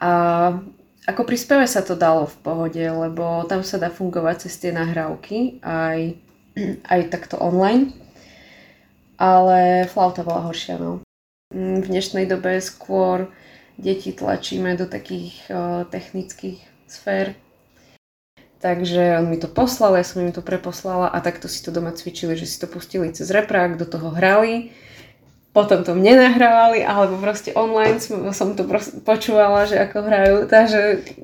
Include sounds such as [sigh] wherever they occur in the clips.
A ako pri speve sa to dalo v pohode, lebo tam sa dá fungovať cez tie nahrávky aj, [clears throat] aj takto online. Ale flauta bola horšia, no. Mm, v dnešnej dobe skôr deti tlačíme do takých uh, technických sfér. Takže on mi to poslal, ja som im to preposlala a takto si to doma cvičili, že si to pustili cez reprák, do toho hrali potom to mne nahrávali, alebo proste online som to počúvala, že ako hrajú. Takže,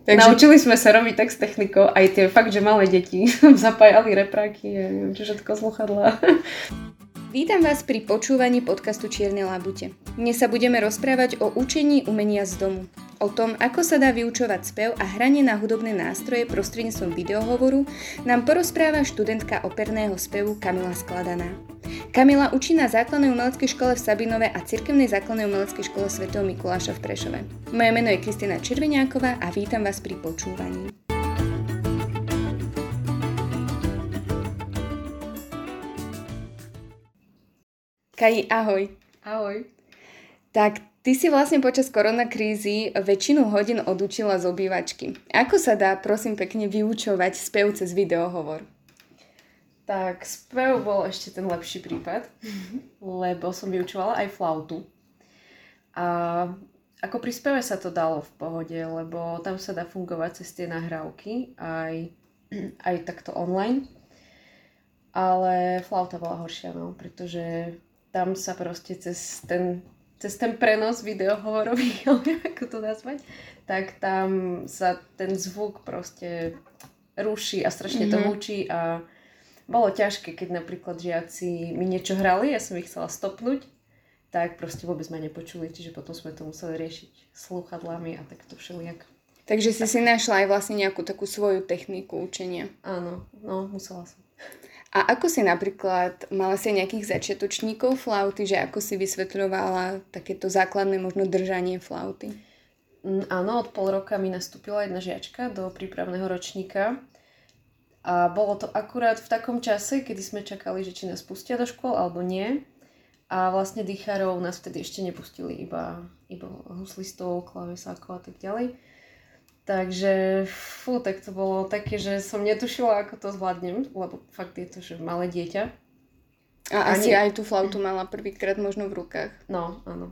Takže naučili sme sa robiť tak s technikou, aj tie fakt, že malé deti [laughs] zapájali repráky a neviem, čo všetko sluchadla. [laughs] Vítam vás pri počúvaní podcastu Čierne labute. Dnes sa budeme rozprávať o učení umenia z domu. O tom, ako sa dá vyučovať spev a hranie na hudobné nástroje prostredníctvom videohovoru, nám porozpráva študentka operného spevu Kamila Skladaná. Kamila učí na základnej umeleckej škole v Sabinove a cirkevnej základnej umeleckej škole Sv. Mikuláša v Prešove. Moje meno je Kristina Červeniáková a vítam vás pri počúvaní. Kaji, ahoj. Ahoj. Tak Ty si vlastne počas koronakrízy väčšinu hodín odučila z obývačky. Ako sa dá, prosím pekne, vyučovať spev cez videohovor? Tak spev bol ešte ten lepší prípad, lebo som vyučovala aj flautu. A ako pri speve sa to dalo v pohode, lebo tam sa dá fungovať cez tie nahrávky aj, aj takto online. Ale flauta bola horšia, no, pretože tam sa proste cez ten cez ten prenos videohovorový, [laughs] ako to nazvať, tak tam sa ten zvuk proste ruší a strašne mm-hmm. to hučí mhm. a bolo ťažké, keď napríklad žiaci mi niečo hrali, ja som ich chcela stopnúť, tak proste vôbec ma nepočuli, čiže potom sme to museli riešiť slúchadlami a takto všelijak. Takže si tak. si našla aj vlastne nejakú takú svoju techniku učenia. Áno, no musela som. A ako si napríklad, mala si nejakých začiatočníkov flauty, že ako si vysvetľovala takéto základné možno držanie flauty? Mm, áno, od pol roka mi nastúpila jedna žiačka do prípravného ročníka a bolo to akurát v takom čase, kedy sme čakali, že či nás pustia do škôl alebo nie. A vlastne dýcharov nás vtedy ešte nepustili, iba, iba huslistov, klavesákov a tak ďalej. Takže fú, tak to bolo také, že som netušila, ako to zvládnem, lebo fakt je to, že malé dieťa. A Ani... asi aj tú flautu mala prvýkrát možno v rukách. No, áno.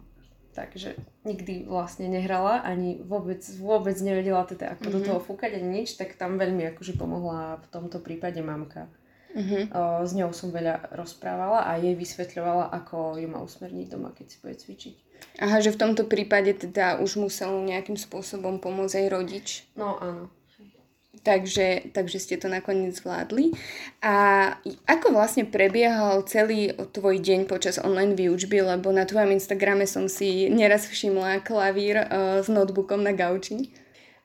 Takže nikdy vlastne nehrala, ani vôbec, vôbec nevedela teda, ako mm-hmm. do mhm. toho fúkať, ani nič, tak tam veľmi akože pomohla v tomto prípade mamka. Mm-hmm. O, s ňou som veľa rozprávala a jej vysvetľovala, ako ju má usmerniť doma, keď si bude cvičiť. Aha, že v tomto prípade teda už musel nejakým spôsobom pomôcť aj rodič. No áno. Takže, takže ste to nakoniec zvládli. A ako vlastne prebiehal celý tvoj deň počas online výučby, lebo na tvojom Instagrame som si neraz všimla klavír uh, s notebookom na gauči.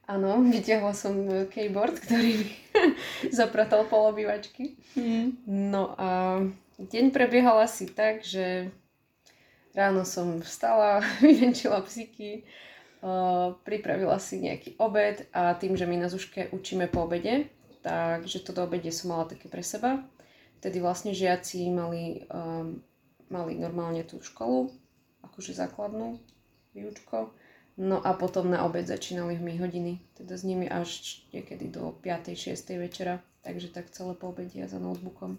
Áno, vyťahla som keyboard, ktorý [laughs] zapratal pol obývačky. Mm. No a deň prebiehal asi tak, že Ráno som vstala, [laughs] vyvenčila psíky, pripravila si nejaký obed a tým, že my na Zuške učíme po obede, takže to do obede som mala také pre seba. Vtedy vlastne žiaci mali, um, mali normálne tú školu, akože základnú výučko. No a potom na obed začínali my hodiny, teda s nimi až niekedy do 5. 6. večera, takže tak celé po obede za notebookom.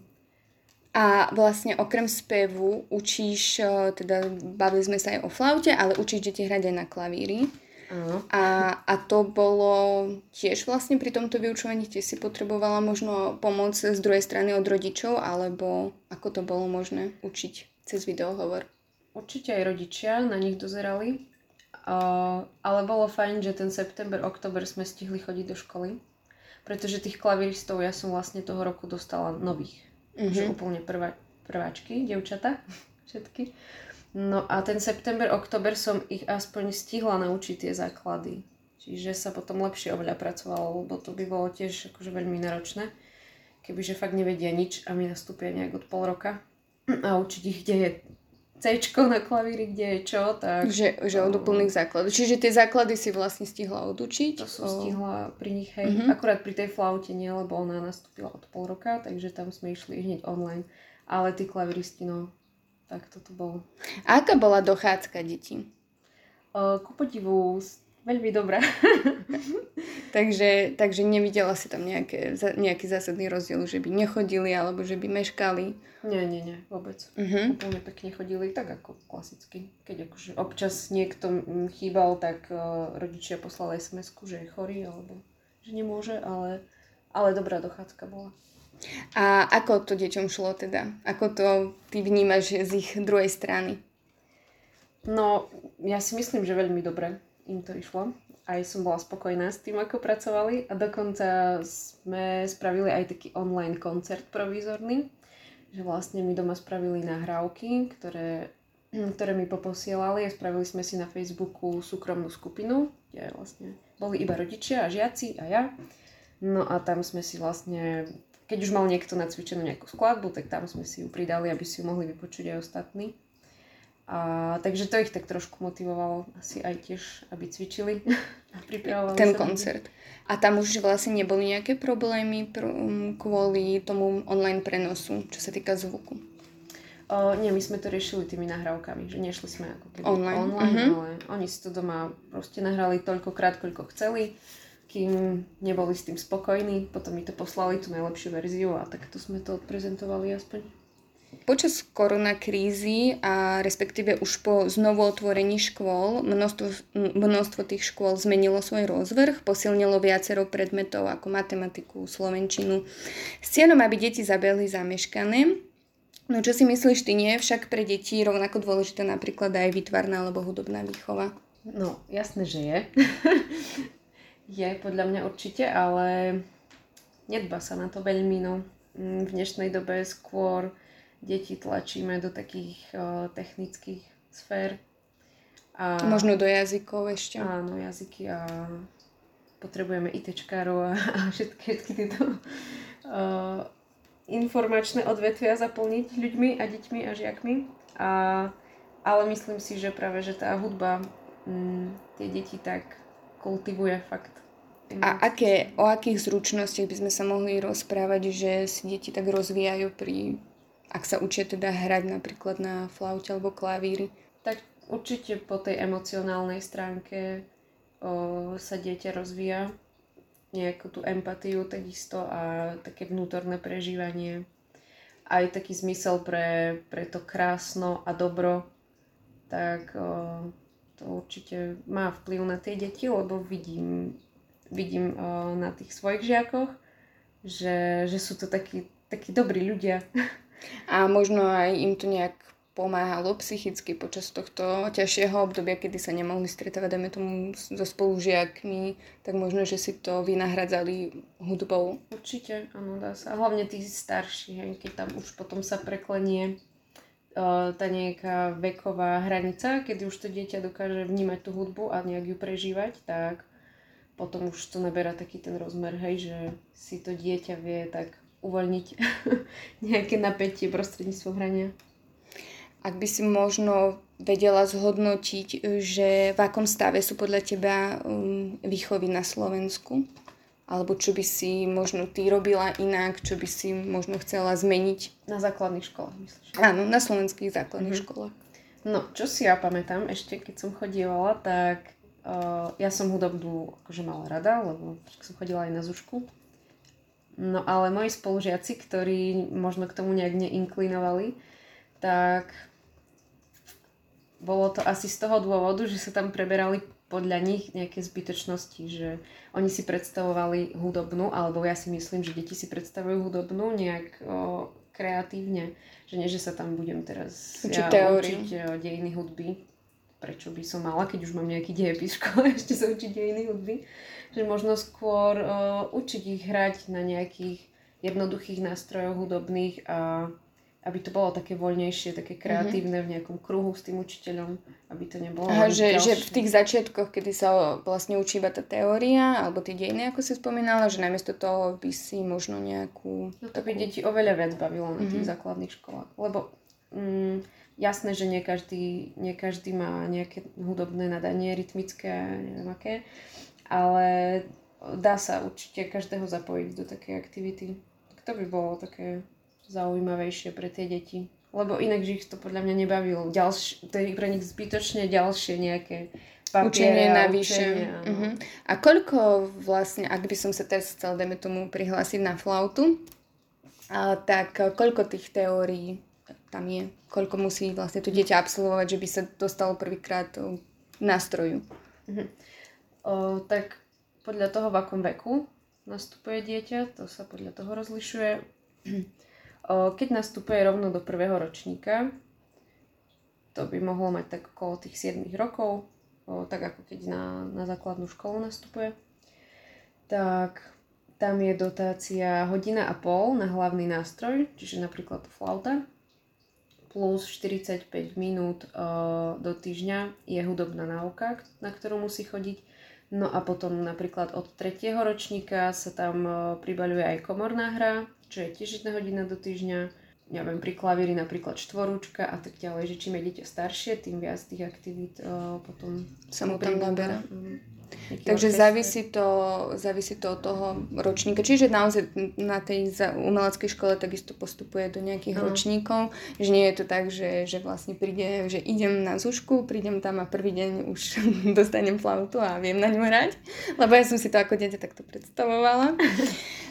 A vlastne okrem spevu učíš, eh, teda bavili sme sa aj o flaute, ale učíš deti hrať aj na klavíri. Áno. A, a to bolo tiež vlastne pri tomto vyučovaní, tiež si potrebovala možno pomoc z druhej strany od rodičov, alebo ako to bolo možné učiť cez videohovor? Určite aj rodičia na nich dozerali, uh, ale bolo fajn, že ten september, oktober sme stihli chodiť do školy, pretože tých klavíristov ja som vlastne toho roku dostala nových mm-hmm. že úplne prvá, prváčky, devčata, [laughs] všetky. No a ten september, oktober som ich aspoň stihla naučiť tie základy. Čiže sa potom lepšie oveľa pracovalo, lebo to by bolo tiež akože veľmi náročné. Kebyže fakt nevedia nič a mi nastúpia nejak od pol roka [clears throat] a učiť ich, kde je C na klavíri, kde je čo, tak... Že, že od úplných základov. Čiže tie základy si vlastne stihla odučiť? To som o... stihla pri nich, hej. Uh-huh. Akurát pri tej flaute nie, lebo ona nastúpila od pol roka, takže tam sme išli hneď online. Ale tí klaviristi, no, tak toto bolo. A aká bola dochádzka detí? Uh, ku podivu veľmi dobrá. [laughs] takže, takže nevidela si tam nejaké, nejaký zásadný rozdiel, že by nechodili alebo že by meškali? Nie, nie, nie, vôbec. Uh-huh. Úplne pekne chodili, tak ako klasicky. Keď akože občas niekto chýbal, tak uh, rodičia poslali sms že je chorý alebo že nemôže, ale, ale dobrá dochádzka bola. A ako to deťom šlo teda? Ako to ty vnímaš z ich druhej strany? No, ja si myslím, že veľmi dobre im to išlo. Aj som bola spokojná s tým, ako pracovali a dokonca sme spravili aj taký online koncert provizorný, že vlastne mi doma spravili nahrávky, ktoré, [clears throat] ktoré mi poposielali a spravili sme si na Facebooku súkromnú skupinu, kde vlastne boli iba rodičia a žiaci a ja. No a tam sme si vlastne keď už mal niekto nacvičenú nejakú skladbu, tak tam sme si ju pridali, aby si ju mohli vypočuť aj ostatní. A, takže to ich tak trošku motivovalo asi aj tiež, aby cvičili [laughs] a pripravovali Ten sa koncert. A tam už vlastne neboli nejaké problémy pr- kvôli tomu online prenosu, čo sa týka zvuku? O, nie, my sme to riešili tými nahrávkami, že nešli sme ako keby online, online uh-huh. ale oni si to doma proste nahrali toľkokrát, koľko chceli kým neboli s tým spokojní, potom mi to poslali tú najlepšiu verziu a takto sme to odprezentovali aspoň. Počas koronakrízy a respektíve už po znovu otvorení škôl množstvo, množstvo tých škôl zmenilo svoj rozvrh, posilnilo viacero predmetov ako matematiku, slovenčinu s cieľom, aby deti zabehli zameškané. No čo si myslíš ty, nie však pre deti rovnako dôležité napríklad aj výtvarná alebo hudobná výchova? No, jasné, že je. [laughs] Je, podľa mňa určite, ale nedba sa na to veľmi, no. Mm, v dnešnej dobe skôr deti tlačíme do takých uh, technických sfér. A, Možno do jazykov ešte. Áno, jazyky a potrebujeme ITčkárov a, a všetky, všetky tieto uh, informačné odvetvia zaplniť ľuďmi a deťmi a žiakmi. A, ale myslím si, že práve, že tá hudba m, mm, tie deti tak kultivuje fakt. A aké, o akých zručnostiach by sme sa mohli rozprávať, že si deti tak rozvíjajú pri, ak sa učia teda hrať napríklad na flaute alebo klavíri? Tak určite po tej emocionálnej stránke o, sa dieťa rozvíja nejakú tú empatiu takisto a také vnútorné prežívanie. Aj taký zmysel pre, pre to krásno a dobro. Tak o, to určite má vplyv na tie deti, lebo vidím, vidím uh, na tých svojich žiakoch, že, že sú to takí, takí dobrí ľudia. [laughs] A možno aj im to nejak pomáhalo psychicky počas tohto ťažšieho obdobia, kedy sa nemohli stretávať, dajme tomu, so spolužiakmi, tak možno, že si to vynahradzali hudbou. Určite, áno, dá sa. Hlavne tí starší, keď tam už potom sa preklenie tá nejaká veková hranica, kedy už to dieťa dokáže vnímať tú hudbu a nejak ju prežívať, tak potom už to naberá taký ten rozmer, hej, že si to dieťa vie tak uvoľniť [laughs] nejaké napätie prostredníctvom hrania. Ak by si možno vedela zhodnotiť, že v akom stave sú podľa teba um, výchovy na Slovensku? Alebo čo by si možno ty robila inak, čo by si možno chcela zmeniť? Na základných školách, myslíš? Áno, na slovenských základných mm-hmm. školách. No, čo si ja pamätám, ešte keď som chodievala, tak uh, ja som hudobnú akože mala rada, lebo som chodila aj na zušku. No ale moji spolužiaci, ktorí možno k tomu nejak neinklinovali, tak bolo to asi z toho dôvodu, že sa tam preberali podľa nich nejaké zbytočnosti, že oni si predstavovali hudobnú, alebo ja si myslím, že deti si predstavujú hudobnú nejak o, kreatívne, že nie, že sa tam budem teraz učiť, ja, učiť o, dejiny hudby, prečo by som mala, keď už mám nejaký dejepis v škole, [laughs] ešte sa učiť dejiny hudby, že možno skôr o, učiť ich hrať na nejakých jednoduchých nástrojoch hudobných a aby to bolo také voľnejšie, také mhm. kreatívne mm-hmm. v nejakom kruhu s tým učiteľom, aby to nebolo Aha, že, že v tých začiatkoch, kedy sa vlastne učíva tá teória, alebo tie dejiny, ako si spomínala, že namiesto toho by si možno nejakú... No to by takú... deti oveľa viac bavilo na tých mm-hmm. základných školách, lebo mm, jasné, že nie každý, nie každý má nejaké hudobné nadanie, rytmické, neviem aké, ale dá sa určite každého zapojiť do takej aktivity. Tak to by bolo také zaujímavejšie pre tie deti. Lebo inak, že ich to podľa mňa nebavilo. Ďalš, to je pre nich zbytočne ďalšie nejaké papiere učenie a navyše. učenie, áno. Uh-huh. A koľko vlastne, ak by som sa teraz chcel, dajme tomu, prihlásiť na flautu, a, tak a, koľko tých teórií tam je? Koľko musí vlastne to dieťa absolvovať, že by sa dostalo prvýkrát k nástroju? O, tak podľa toho, v akom veku nastupuje dieťa, to sa podľa toho rozlišuje. O, keď nastupuje rovno do prvého ročníka, to by mohlo mať tak okolo tých 7 rokov, o, tak ako keď na, na základnú školu nastupuje, tak tam je dotácia hodina a pol na hlavný nástroj, čiže napríklad flauta, plus 45 minút o, do týždňa je hudobná náuka, na ktorú musí chodiť. No a potom napríklad od tretieho ročníka sa tam o, pribaľuje aj komorná hra, čo je tiež jedna hodina do týždňa. Neviem, pri klavíri napríklad štvorúčka a tak ďalej, že čím je dieťa staršie, tým viac tých aktivít o, potom Sa mu tam naberá. Mhm. Takže orchester. závisí to, závisí to od toho ročníka. Čiže naozaj na tej umeleckej škole takisto postupuje do nejakých Áno. ročníkov. Že nie je to tak, že, že vlastne príde, že idem na zušku, prídem tam a prvý deň už [laughs] dostanem flautu a viem na ňu hrať. Lebo ja som si to ako dieťa takto predstavovala. [laughs]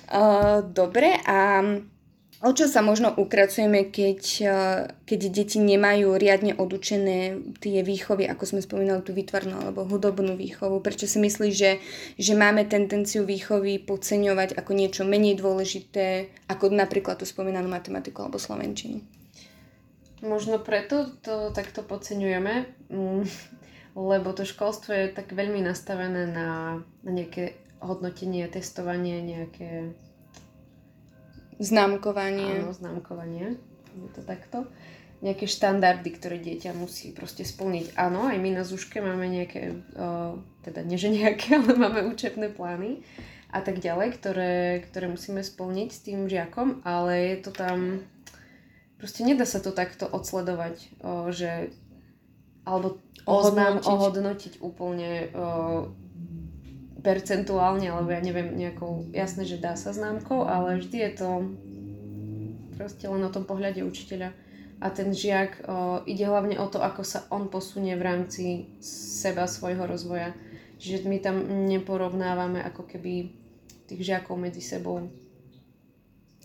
Uh, dobre, a o čo sa možno ukracujeme, keď, uh, keď deti nemajú riadne odučené tie výchovy, ako sme spomínali, tú výtvarnú alebo hudobnú výchovu? Prečo si myslíš, že, že máme tendenciu výchovy podceňovať ako niečo menej dôležité, ako napríklad tú spomínanú matematiku alebo slovenčinu? Možno preto to takto podceňujeme, mm, lebo to školstvo je tak veľmi nastavené na, na nejaké hodnotenie, testovanie, nejaké Známkovanie. áno, známkovanie, je to takto. Nejaké štandardy, ktoré dieťa musí proste splniť. Áno, aj my na Zuške máme nejaké, o, teda nie že nejaké, [laughs] ale máme učebné plány a tak ďalej, ktoré, ktoré musíme splniť s tým žiakom, ale je to tam, proste nedá sa to takto odsledovať, o, že alebo oznám, Ohodnotiť. ohodnotiť úplne o, percentuálne, alebo ja neviem, nejakou, jasné, že dá sa známkou, ale vždy je to proste len o tom pohľade učiteľa. A ten žiak o, ide hlavne o to, ako sa on posunie v rámci seba, svojho rozvoja. Čiže my tam neporovnávame ako keby tých žiakov medzi sebou.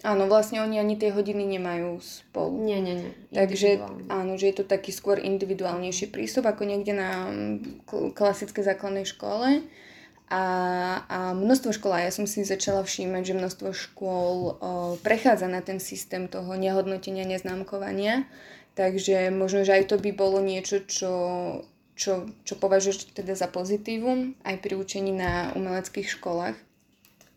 Áno, vlastne oni ani tie hodiny nemajú spolu. Nie, nie, nie. Takže áno, že je to taký skôr individuálnejší prístup ako niekde na mm, kl- klasickej základnej škole. A, a množstvo škôl, a ja som si začala všímať, že množstvo škôl o, prechádza na ten systém toho nehodnotenia, neznámkovania. Takže možno, že aj to by bolo niečo, čo, čo, čo považuješ teda za pozitívum aj pri učení na umeleckých školách.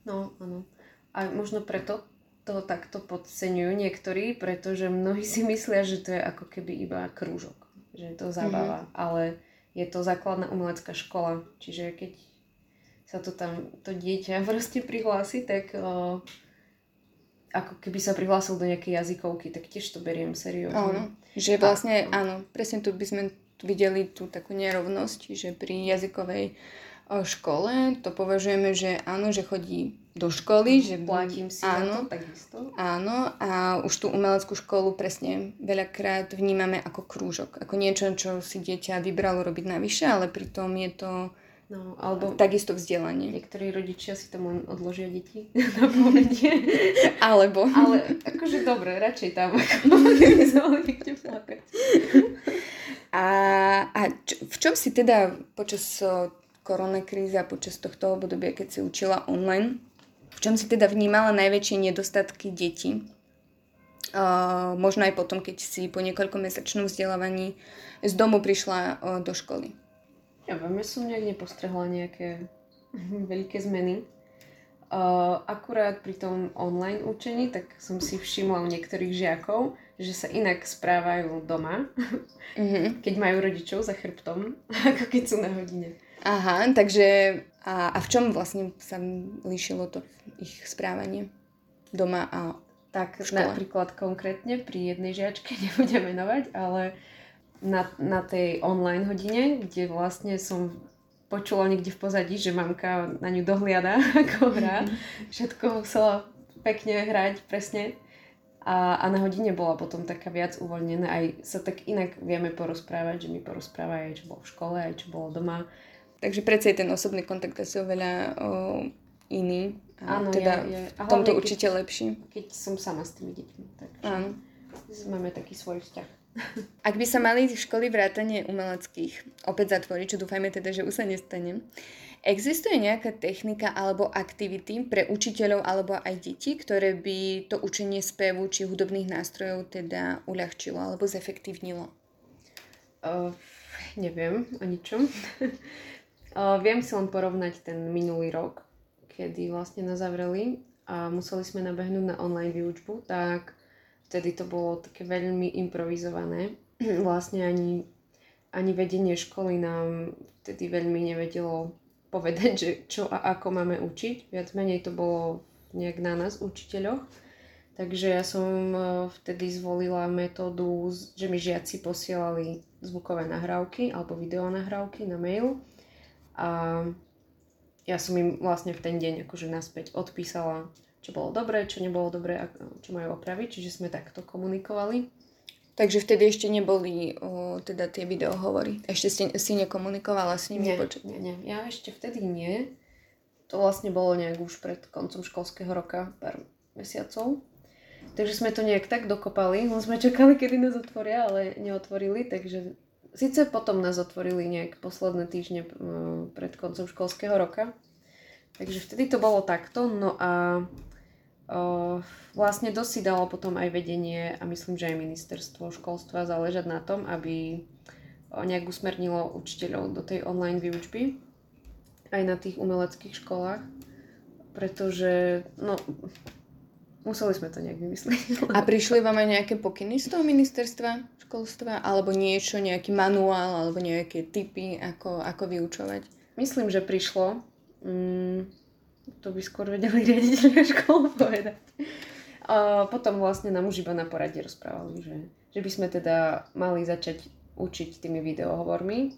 No, áno. A možno preto to takto podceňujú niektorí, pretože mnohí si myslia, že to je ako keby iba krúžok. Že je to zábava. Mm-hmm. Ale je to základná umelecká škola. Čiže keď sa to tam, to dieťa [laughs] proste prihlási, tak o, ako keby sa prihlásil do nejakej jazykovky, tak tiež to beriem seriózne. Áno, že vlastne, áno, presne tu by sme videli tú takú nerovnosť, že pri jazykovej škole to považujeme, že áno, že chodí do školy, že Platím si áno, na to takisto. Áno, a už tú umeleckú školu presne veľakrát vnímame ako krúžok, ako niečo, čo si dieťa vybralo robiť navyše, ale pritom je to No, alebo takisto vzdelanie. niektorí rodičia si tam len odložia deti [laughs] na povedie. Alebo... Ale akože dobre, radšej tam, ako [laughs] [laughs] niekde plakať. A, a čo, v čom si teda počas korona krízy a počas tohto obdobia, keď si učila online, v čom si teda vnímala najväčšie nedostatky detí? Uh, možno aj potom, keď si po niekoľkomesačnom vzdelávaní z domu prišla uh, do školy. Ja ja som nejak nepostrehla nejaké [laughs] veľké zmeny. Uh, akurát pri tom online učení, tak som si všimla u niektorých žiakov, že sa inak správajú doma, Uh-huh. [laughs] keď majú rodičov za chrbtom, [laughs] ako keď sú na hodine. Aha, takže a, a v čom vlastne sa líšilo to ich správanie doma a Tak V škole. napríklad konkrétne pri jednej žiačke nebudem menovať, ale na, na tej online hodine, kde vlastne som počula niekde v pozadí, že mamka na ňu dohliada, [laughs] ako hrá. Všetko musela pekne hrať, presne. A, a na hodine bola potom taká viac uvoľnená. Aj sa tak inak vieme porozprávať, že mi porozpráva aj čo bolo v škole, aj čo bolo doma. Takže predsa je ten osobný kontakt asi oveľa o, iný. A Áno, teda je, je. A v tomto keď, určite lepší. Keď som sama s tými deťmi. Takže Áno. Máme taký svoj vzťah. Ak by sa mali školy vrátane umeleckých opäť zatvoriť, čo dúfajme teda, že už sa nestane, existuje nejaká technika alebo aktivity pre učiteľov alebo aj deti, ktoré by to učenie spevu či hudobných nástrojov teda uľahčilo alebo zefektívnilo? Uh, neviem o ničom. uh, viem si len porovnať ten minulý rok, kedy vlastne nás a museli sme nabehnúť na online výučbu, tak vtedy to bolo také veľmi improvizované. [clears throat] vlastne ani, ani vedenie školy nám vtedy veľmi nevedelo povedať, že čo a ako máme učiť. Viac menej to bolo nejak na nás, učiteľoch. Takže ja som e, vtedy zvolila metódu, že mi žiaci posielali zvukové nahrávky alebo videonahrávky na mail a ja som im vlastne v ten deň akože naspäť odpísala čo bolo dobré, čo nebolo dobré a čo majú opraviť, čiže sme takto komunikovali. Takže vtedy ešte neboli o, teda tie videohovory. Ešte si, si nekomunikovala s nimi? Nie, nie, nie. Ja ešte vtedy nie. To vlastne bolo nejak už pred koncom školského roka, pár mesiacov. Takže sme to nejak tak dokopali, len sme čakali, kedy nás otvoria, ale neotvorili, takže síce potom nás otvorili nejak posledné týždne pred koncom školského roka. Takže vtedy to bolo takto, no a vlastne dosť si dalo potom aj vedenie a myslím, že aj ministerstvo školstva záležať na tom, aby nejak usmernilo učiteľov do tej online výučby aj na tých umeleckých školách, pretože no, museli sme to nejak vymyslieť. A prišli vám aj nejaké pokyny z toho ministerstva školstva? Alebo niečo, nejaký manuál, alebo nejaké typy, ako, ako vyučovať? Myslím, že prišlo. Mm, to by skôr vedeli riaditeľia [laughs] škol povedať. A potom vlastne nám už iba na poradie rozprávali, že, že by sme teda mali začať učiť tými videohovormi.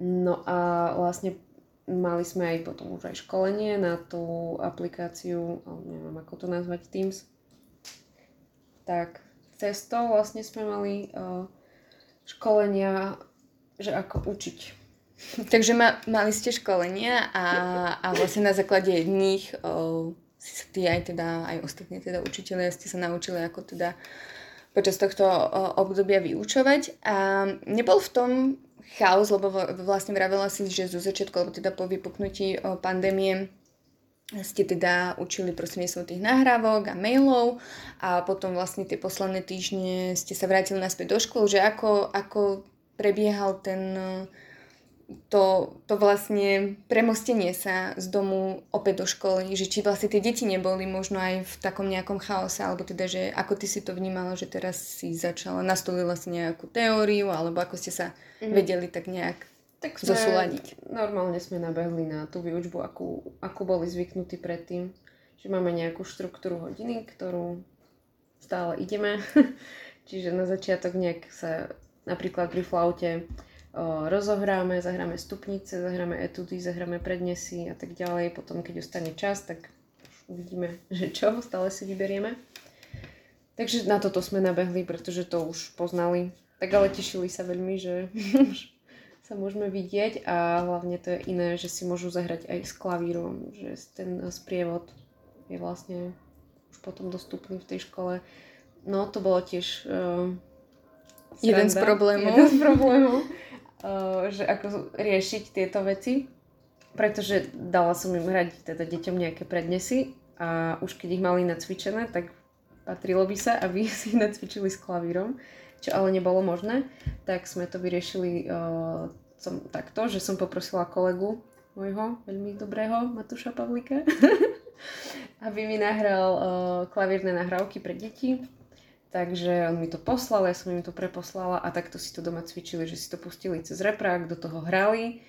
No a vlastne mali sme aj potom už aj školenie na tú aplikáciu, neviem ako to nazvať, Teams. Tak cez to vlastne sme mali uh, školenia, že ako učiť Takže ma, mali ste školenia a, a vlastne na základe nich o, si sa ty aj teda, aj ostatní teda učiteľia ste sa naučili ako teda počas tohto o, obdobia vyučovať. A nebol v tom chaos, lebo vlastne vravela si, že zo začiatku, alebo teda po vypuknutí o, pandémie ste teda učili prostredníctvom tých nahrávok a mailov a potom vlastne tie posledné týždne ste sa vrátili naspäť do škôl, že ako, ako prebiehal ten to, to vlastne premostenie sa z domu opäť do školy, že či vlastne tie deti neboli možno aj v takom nejakom chaose, alebo teda, že ako ty si to vnímala, že teraz si začala, nastolila si nejakú teóriu, alebo ako ste sa mm-hmm. vedeli tak nejak tak sme, zosúľadiť. Normálne sme nabehli na tú výučbu, akú, akú boli zvyknutí predtým, že máme nejakú štruktúru hodiny, ktorú stále ideme. [laughs] Čiže na začiatok nejak sa napríklad pri flaute rozohráme, zahráme stupnice, zahráme etudy, zahráme prednesy a tak ďalej. Potom, keď ostane čas, tak uvidíme, [laughs] že čo, stále si vyberieme. Takže na toto sme nabehli, pretože to už poznali. Tak ale tešili sa veľmi, že [laughs] sa môžeme vidieť a hlavne to je iné, že si môžu zahrať aj s klavírom, že ten sprievod je vlastne už potom dostupný v tej škole. No to bolo tiež uh, jeden z problémov. Jeden z problémov. [laughs] Eh, že ako riešiť tieto veci, pretože dala som im hrať teda deťom nejaké prednesy a už keď ich mali nacvičené, tak patrilo by sa, aby [laughs] si ich nacvičili s klavírom, čo ale nebolo možné, tak sme to vyriešili uh, som takto, že som poprosila kolegu môjho veľmi dobrého Matúša Pavlika, [laughs] aby mi nahral uh, klavírne nahrávky pre deti Takže on mi to poslal, ja som im to preposlala a takto si to doma cvičili, že si to pustili cez reprák, do toho hrali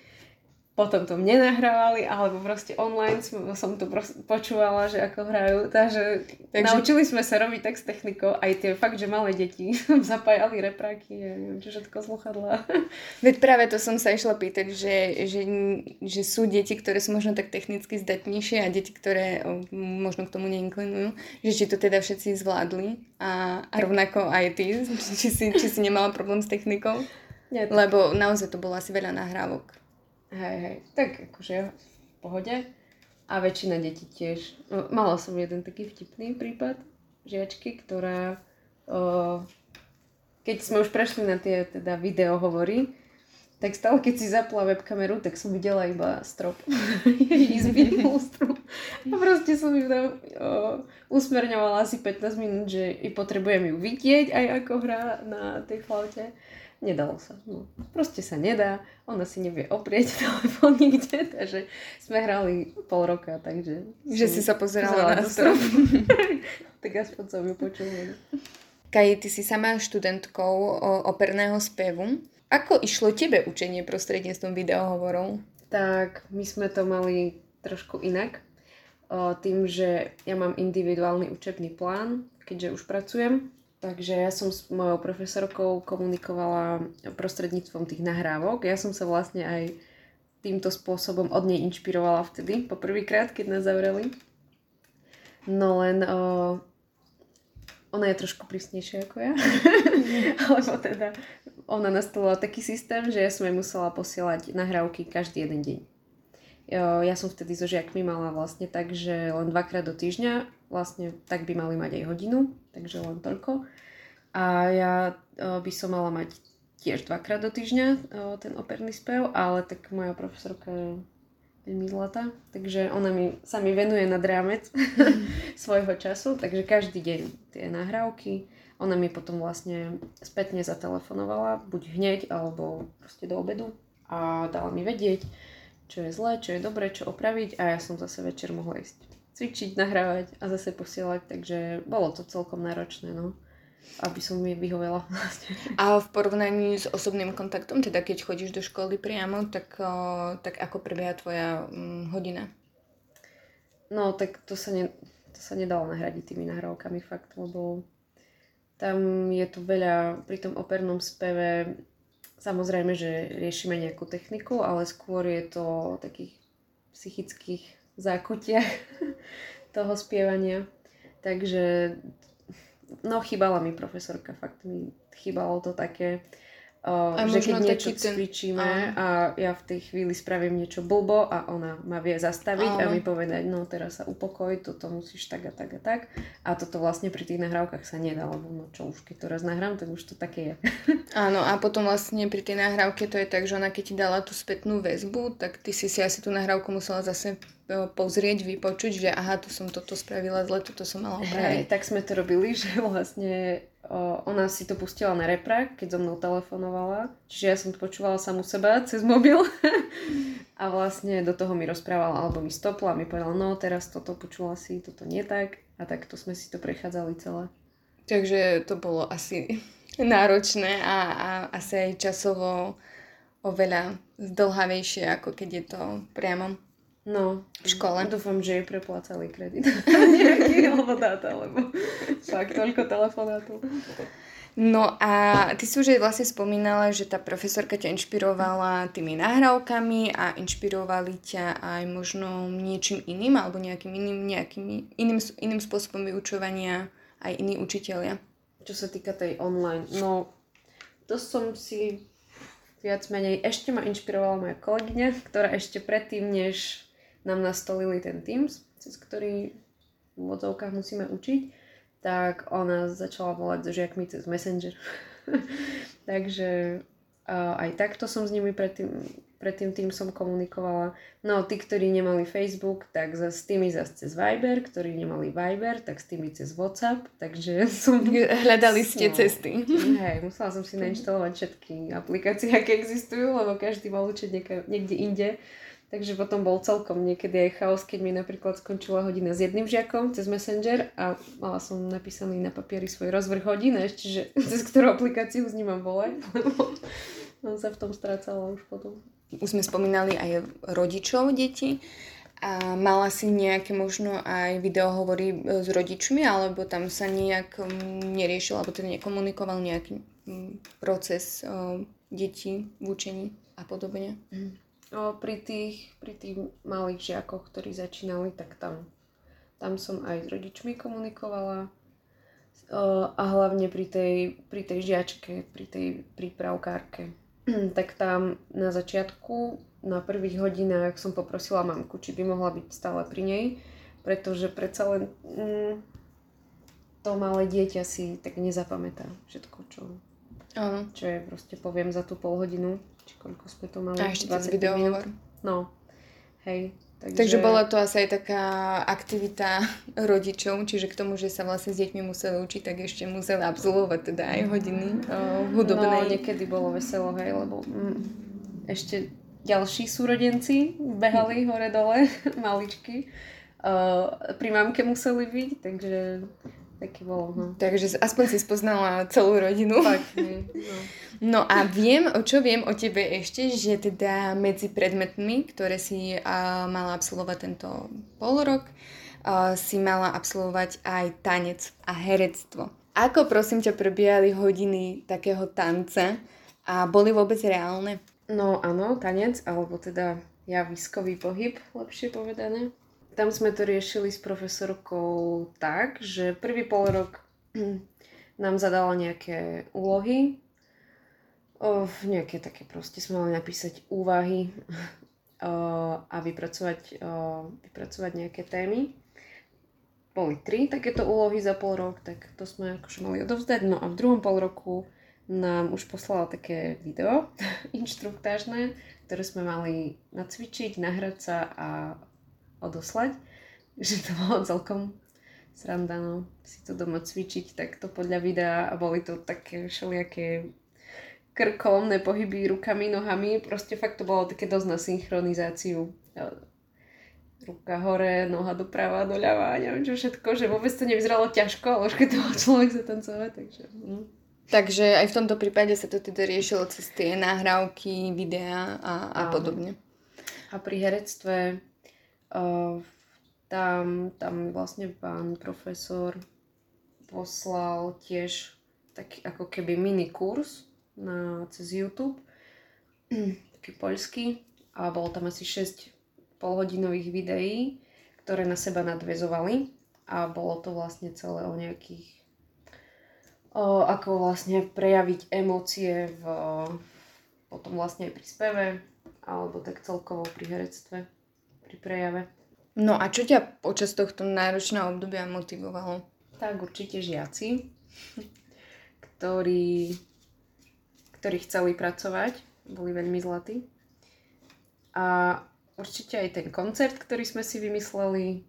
potom to mne nahrávali, alebo proste online som to počúvala, že ako hrajú. Takže, Takže naučili sme sa robiť tak s technikou, aj tie fakt, že malé deti [laughs] zapájali repráky a neviem, čo všetko sluchadla. [laughs] Veď práve to som sa išla pýtať, že, že, že sú deti, ktoré sú možno tak technicky zdatnejšie a deti, ktoré možno k tomu neinklinujú, že či to teda všetci zvládli a, a rovnako aj ty, [laughs] či si, či si nemala problém s technikou. Nie, Lebo naozaj to bolo asi veľa nahrávok. Hej, hej, tak akože v pohode. A väčšina detí tiež. No, mala som jeden taký vtipný prípad žiačky, ktorá o, keď sme už prešli na tie teda video hovory, tak stále keď si zapla webkameru, tak som videla iba strop [laughs] izby, lustru. A proste som ju tam o, usmerňovala asi 15 minút, že i potrebujem ju vidieť aj ako hrá na tej flaute nedalo sa. No, proste sa nedá, ona si nevie oprieť [laughs] telefón nikde, takže sme hrali pol roka, takže... Že si sa pozerala, na strop. [laughs] tak aspoň som ju počula. Kaji, ty si sama študentkou operného spevu. Ako išlo tebe učenie prostredníctvom videohovorov? Tak my sme to mali trošku inak. O, tým, že ja mám individuálny učebný plán, keďže už pracujem, Takže ja som s mojou profesorkou komunikovala prostredníctvom tých nahrávok. Ja som sa vlastne aj týmto spôsobom od nej inšpirovala vtedy, po prvýkrát, keď nás zavreli. No len o, ona je trošku prísnejšia ako ja. [laughs] Alebo teda ona nastavila taký systém, že ja som jej musela posielať nahrávky každý jeden deň. Ja som vtedy so žiakmi mala vlastne tak, že len dvakrát do týždňa, vlastne tak by mali mať aj hodinu, takže len toľko. A ja by som mala mať tiež dvakrát do týždňa ten operný spev, ale tak moja profesorka je veľmi zlatá, takže ona mi, sa mi venuje nad rámec [laughs] svojho času, takže každý deň tie nahrávky, ona mi potom vlastne spätne zatelefonovala, buď hneď, alebo proste do obedu a dala mi vedieť, čo je zlé, čo je dobré, čo opraviť a ja som zase večer mohla ísť cvičiť, nahrávať a zase posielať, takže bolo to celkom náročné, no. Aby som mi vyhovela [laughs] vlastne. A v porovnaní s osobným kontaktom, teda keď chodíš do školy priamo, tak, tak ako prebieha tvoja mm, hodina? No, tak to sa, ne, to sa nedalo nahradiť tými nahrávkami fakt, lebo tam je tu veľa, pri tom opernom speve Samozrejme, že riešime nejakú techniku, ale skôr je to o takých psychických zákutiach [laughs] toho spievania. Takže no chýbala mi profesorka, fakt mi chýbalo to také a že keď niečo ten... cvičíme a ja v tej chvíli spravím niečo blbo a ona ma vie zastaviť Áno. a mi povedať, no teraz sa upokoj, toto musíš tak a tak a tak. A toto vlastne pri tých nahrávkach sa nedá, lebo no čo už keď to raz nahrám, tak už to také je. [laughs] Áno a potom vlastne pri tej nahrávke to je tak, že ona keď ti dala tú spätnú väzbu, tak ty si si asi tú nahrávku musela zase e, pozrieť, vypočuť, že aha, tu som toto spravila zle, toto som mala opraviť. Hej, tak sme to robili, [laughs] že vlastne ona si to pustila na reprak, keď so mnou telefonovala. Čiže ja som to počúvala samú seba cez mobil. [laughs] a vlastne do toho mi rozprávala, alebo mi stopla a mi povedala, no teraz toto počula si, toto nie tak. A takto sme si to prechádzali celé. Takže to bolo asi [laughs] náročné a, a asi aj časovo oveľa zdlhavejšie, ako keď je to priamo No, v škole. Dúfam, že jej preplácali kredit. [laughs] Nejaký alebo dáta, lebo fakt toľko telefonátov. No a ty si už vlastne spomínala, že tá profesorka ťa inšpirovala tými nahrávkami a inšpirovali ťa aj možno niečím iným alebo nejakým iným, nejakým iným, iným spôsobom vyučovania aj iní učiteľia. Čo sa týka tej online, no to som si viac menej, ešte ma inšpirovala moja kolegyňa, ktorá ešte predtým, než nám nastolili ten Teams, cez ktorý v úvodzovkách musíme učiť, tak ona začala volať so žiakmi cez Messenger. [laughs] Takže uh, aj takto som s nimi predtým, predtým tým som komunikovala. No tí, ktorí nemali Facebook, tak za, s tými zase cez Viber, ktorí nemali Viber, tak s tými cez WhatsApp, takže [laughs] som... Hľadali ste no, cesty. [laughs] Hej, musela som si nainštalovať všetky aplikácie, aké existujú, lebo každý mal učiť niekde inde. Takže potom bol celkom niekedy aj chaos, keď mi napríklad skončila hodina s jedným žiakom cez Messenger a mala som napísaný na papieri svoj rozvrh hodín, ešte, že [laughs] cez ktorú aplikáciu s ním mám volať, [laughs] lebo som sa v tom strácala už potom. Už sme spomínali aj rodičov detí. A mala si nejaké možno aj videohovory e, s rodičmi, alebo tam sa nejak neriešil, alebo teda nekomunikoval nejaký proces e, detí v učení a podobne? Mm. Pri, tých, pri tých malých žiakoch, ktorí začínali, tak tam, tam som aj s rodičmi komunikovala. a hlavne pri tej, pri tej žiačke, pri tej prípravkárke. [clears throat] tak tam na začiatku na prvých hodinách som poprosila mamku, či by mohla byť stále pri nej, pretože predsa len mm, to malé dieťa si tak nezapamätá všetko, čo, Áno. čo je proste poviem za tú pol hodinu, či koľko sme to mali. A ešte cez videohovor. No, hej. Takže... takže bola to asi aj taká aktivita [laughs] rodičov, čiže k tomu, že sa vlastne s deťmi museli učiť, tak ešte museli absolvovať teda aj hodiny uh, hudobnej. No, niekedy bolo veselo, hej, lebo mm, ešte ďalší súrodenci behali hore-dole, [laughs] maličky. Uh, pri mamke museli byť, takže Také bolo, no. Takže aspoň si spoznala celú rodinu. Nie, no. no a viem, o čo viem o tebe ešte, že teda medzi predmetmi, ktoré si uh, mala absolvovať tento pol rok, uh, si mala absolvovať aj tanec a herectvo. Ako prosím ťa prebiehali hodiny takého tanca a boli vôbec reálne? No áno, tanec, alebo teda javiskový pohyb, lepšie povedané tam sme to riešili s profesorkou tak, že prvý pol rok [clears throat] nám zadala nejaké úlohy, o, nejaké také proste sme mali napísať úvahy [laughs] a vypracovať, vypracovať nejaké témy. Boli tri takéto úlohy za pol rok, tak to sme akože mali odovzdať. No a v druhom pol roku nám už poslala také video [laughs] inštruktážne, ktoré sme mali nacvičiť, nahrať sa a odoslať, [laughs] že to bolo celkom sranda, no, si to doma cvičiť takto podľa videa a boli to také všelijaké krkolomné pohyby rukami, nohami, proste fakt to bolo také dosť na synchronizáciu. Ruka hore, noha doprava, doľava, neviem čo všetko, že vôbec to nevyzeralo ťažko, ale už keď to mal človek zatancovať, takže... Hm. Takže aj v tomto prípade sa to teda riešilo cez tie nahrávky, videá a, a podobne. A pri herectve tam, tam vlastne pán profesor poslal tiež taký ako keby mini kurz na, cez YouTube, [clears throat] taký poľský. A bolo tam asi 6 polhodinových videí, ktoré na seba nadvezovali. A bolo to vlastne celé o nejakých o, ako vlastne prejaviť emócie v, potom vlastne aj pri speve alebo tak celkovo pri herectve pri prejave. No a čo ťa počas tohto náročného obdobia motivovalo? Tak určite žiaci, [laughs] ktorí, ktorí chceli pracovať, boli veľmi zlatí. A určite aj ten koncert, ktorý sme si vymysleli,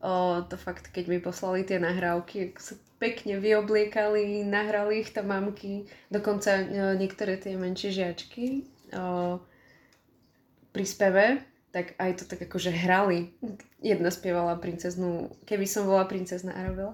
o, to fakt, keď mi poslali tie nahrávky, sa pekne vyobliekali, nahrali ich tam mamky, dokonca o, niektoré tie menšie žiačky o, pri speve, tak aj to tak akože hrali. Jedna spievala princeznú, keby som bola princezna Arabela,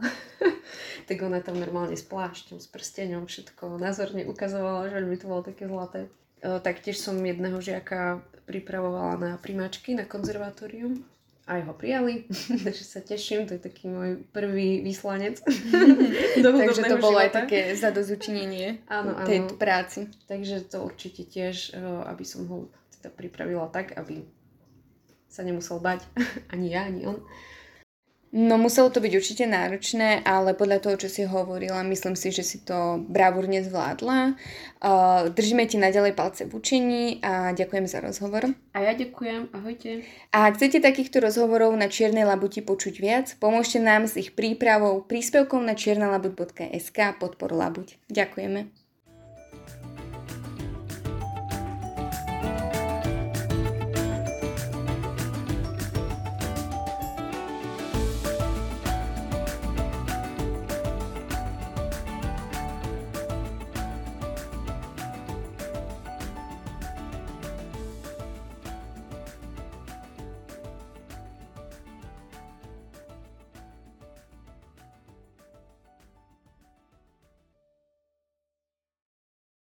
[laughs] tak ona tam normálne s plášťom, s prstenom, všetko názorne ukazovala, že by to bolo také zlaté. O, taktiež som jedného žiaka pripravovala na primačky na konzervatórium. Aj ho prijali, [laughs] takže sa teším, to je taký môj prvý vyslanec. [laughs] takže to bolo života. aj také zadozučinenie áno, áno. tej práci. Takže to určite tiež, aby som ho teda pripravila tak, aby sa nemusel bať, [laughs] ani ja, ani on. No muselo to byť určite náročné, ale podľa toho, čo si hovorila, myslím si, že si to bravúrne zvládla. Uh, držíme ti naďalej palce v učení a ďakujem za rozhovor. A ja ďakujem, ahojte. A ak chcete takýchto rozhovorov na Čiernej labuti počuť viac, pomôžte nám s ich prípravou príspevkom na čiernalabuť.sk podporu labuť. Ďakujeme.